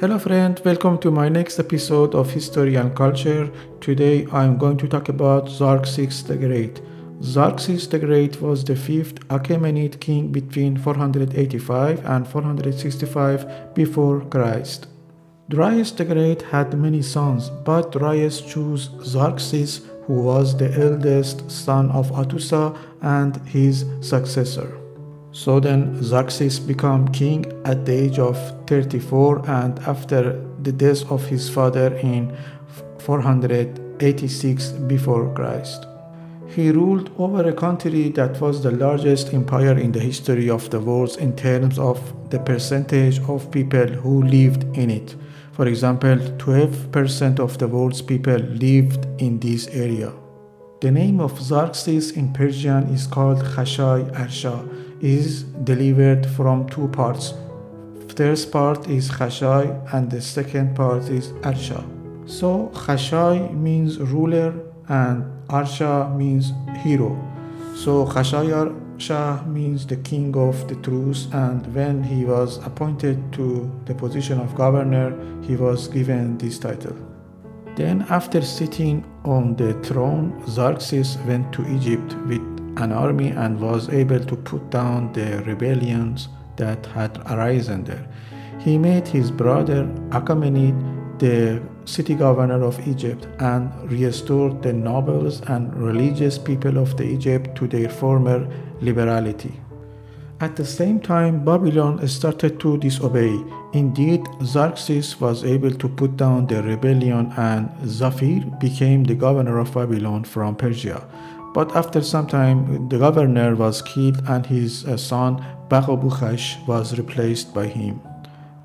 Hello, friend. Welcome to my next episode of History and Culture. Today, I'm going to talk about Xerxes the Great. Xerxes the Great was the fifth Achaemenid king between 485 and 465 before Christ. Darius the Great had many sons, but Darius chose Xerxes, who was the eldest son of Atossa and his successor. So then Xerxes became king at the age of 34 and after the death of his father in 486 before Christ. He ruled over a country that was the largest empire in the history of the world in terms of the percentage of people who lived in it. For example, 12% of the world's people lived in this area. The name of Xerxes in Persian is called Khashai Arsha is delivered from two parts. First part is Khashai and the second part is Arsha. So Khashai means ruler and Arsha means hero. So Khashai Shah means the king of the truth and when he was appointed to the position of governor he was given this title. Then after sitting on the throne Xerxes went to Egypt with an army and was able to put down the rebellions that had arisen there. He made his brother Achaemenid the city governor of Egypt and restored the nobles and religious people of the Egypt to their former liberality. At the same time, Babylon started to disobey. Indeed, Xerxes was able to put down the rebellion and Zafir became the governor of Babylon from Persia. But after some time, the governor was killed and his uh, son Baqabouchash was replaced by him.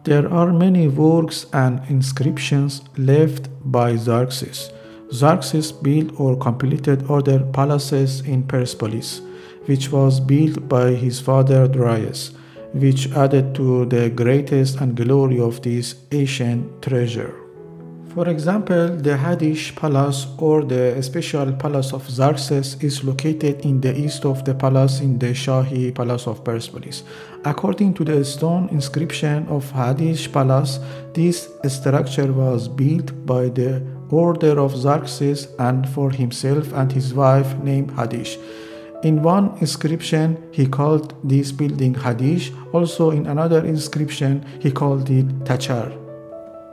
There are many works and inscriptions left by Xerxes. Xerxes built or completed other palaces in Persepolis, which was built by his father Darius, which added to the greatness and glory of this ancient treasure. For example, the Hadish Palace or the special palace of Xerxes is located in the east of the palace in the Shahi Palace of Persepolis. According to the stone inscription of Hadish Palace, this structure was built by the order of Xerxes and for himself and his wife named Hadish. In one inscription, he called this building Hadish. Also, in another inscription, he called it Tachar.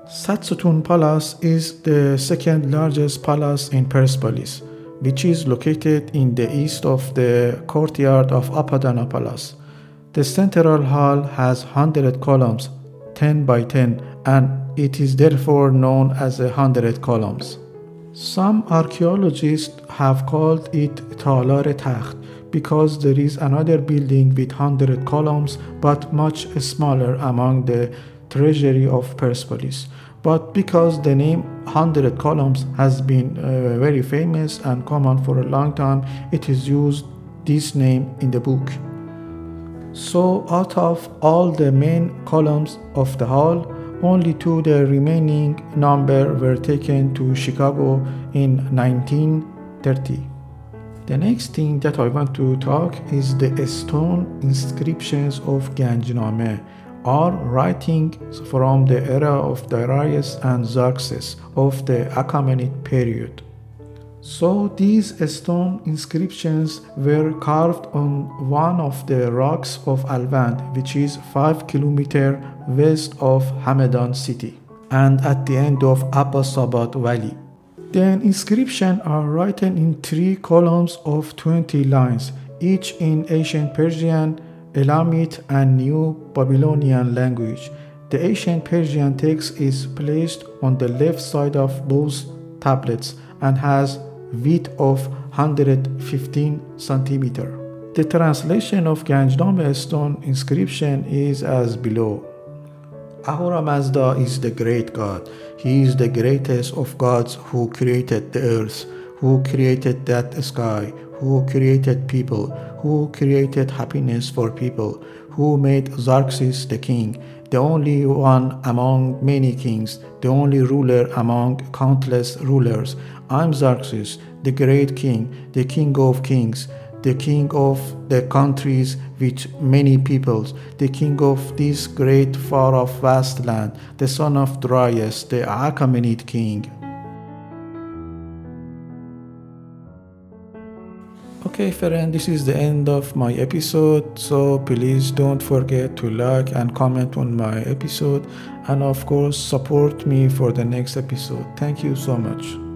Satsutun Palace is the second largest palace in Persepolis, which is located in the east of the courtyard of Apadana Palace. The central hall has 100 columns, 10 by 10, and it is therefore known as a 100 columns. Some archaeologists have called it Talar Takht because there is another building with 100 columns but much smaller among the treasury of Persepolis. But because the name 100 columns has been uh, very famous and common for a long time, it is used this name in the book. So out of all the main columns of the hall, only two the remaining number were taken to Chicago in 1930. The next thing that I want to talk is the stone inscriptions of Ganjnameh are writings from the era of Darius and Xerxes of the Achaemenid period. So these stone inscriptions were carved on one of the rocks of Alvand, which is 5 km west of Hamadan city and at the end of Abbasabad Valley. The inscriptions are written in three columns of 20 lines, each in ancient Persian, Elamite and New Babylonian language. The ancient Persian text is placed on the left side of both tablets and has width of 115 centimeter. The translation of Ganjnam stone inscription is as below. Ahura Mazda is the great God. He is the greatest of gods who created the earth, who created that sky, who created people, who created happiness for people, who made Xerxes the king, the only one among many kings, the only ruler among countless rulers. I'm Xerxes, the great king, the king of kings, the king of the countries with many peoples, the king of this great far off vast land, the son of Darius, the Achaemenid king. Okay, friend, this is the end of my episode. So please don't forget to like and comment on my episode, and of course, support me for the next episode. Thank you so much.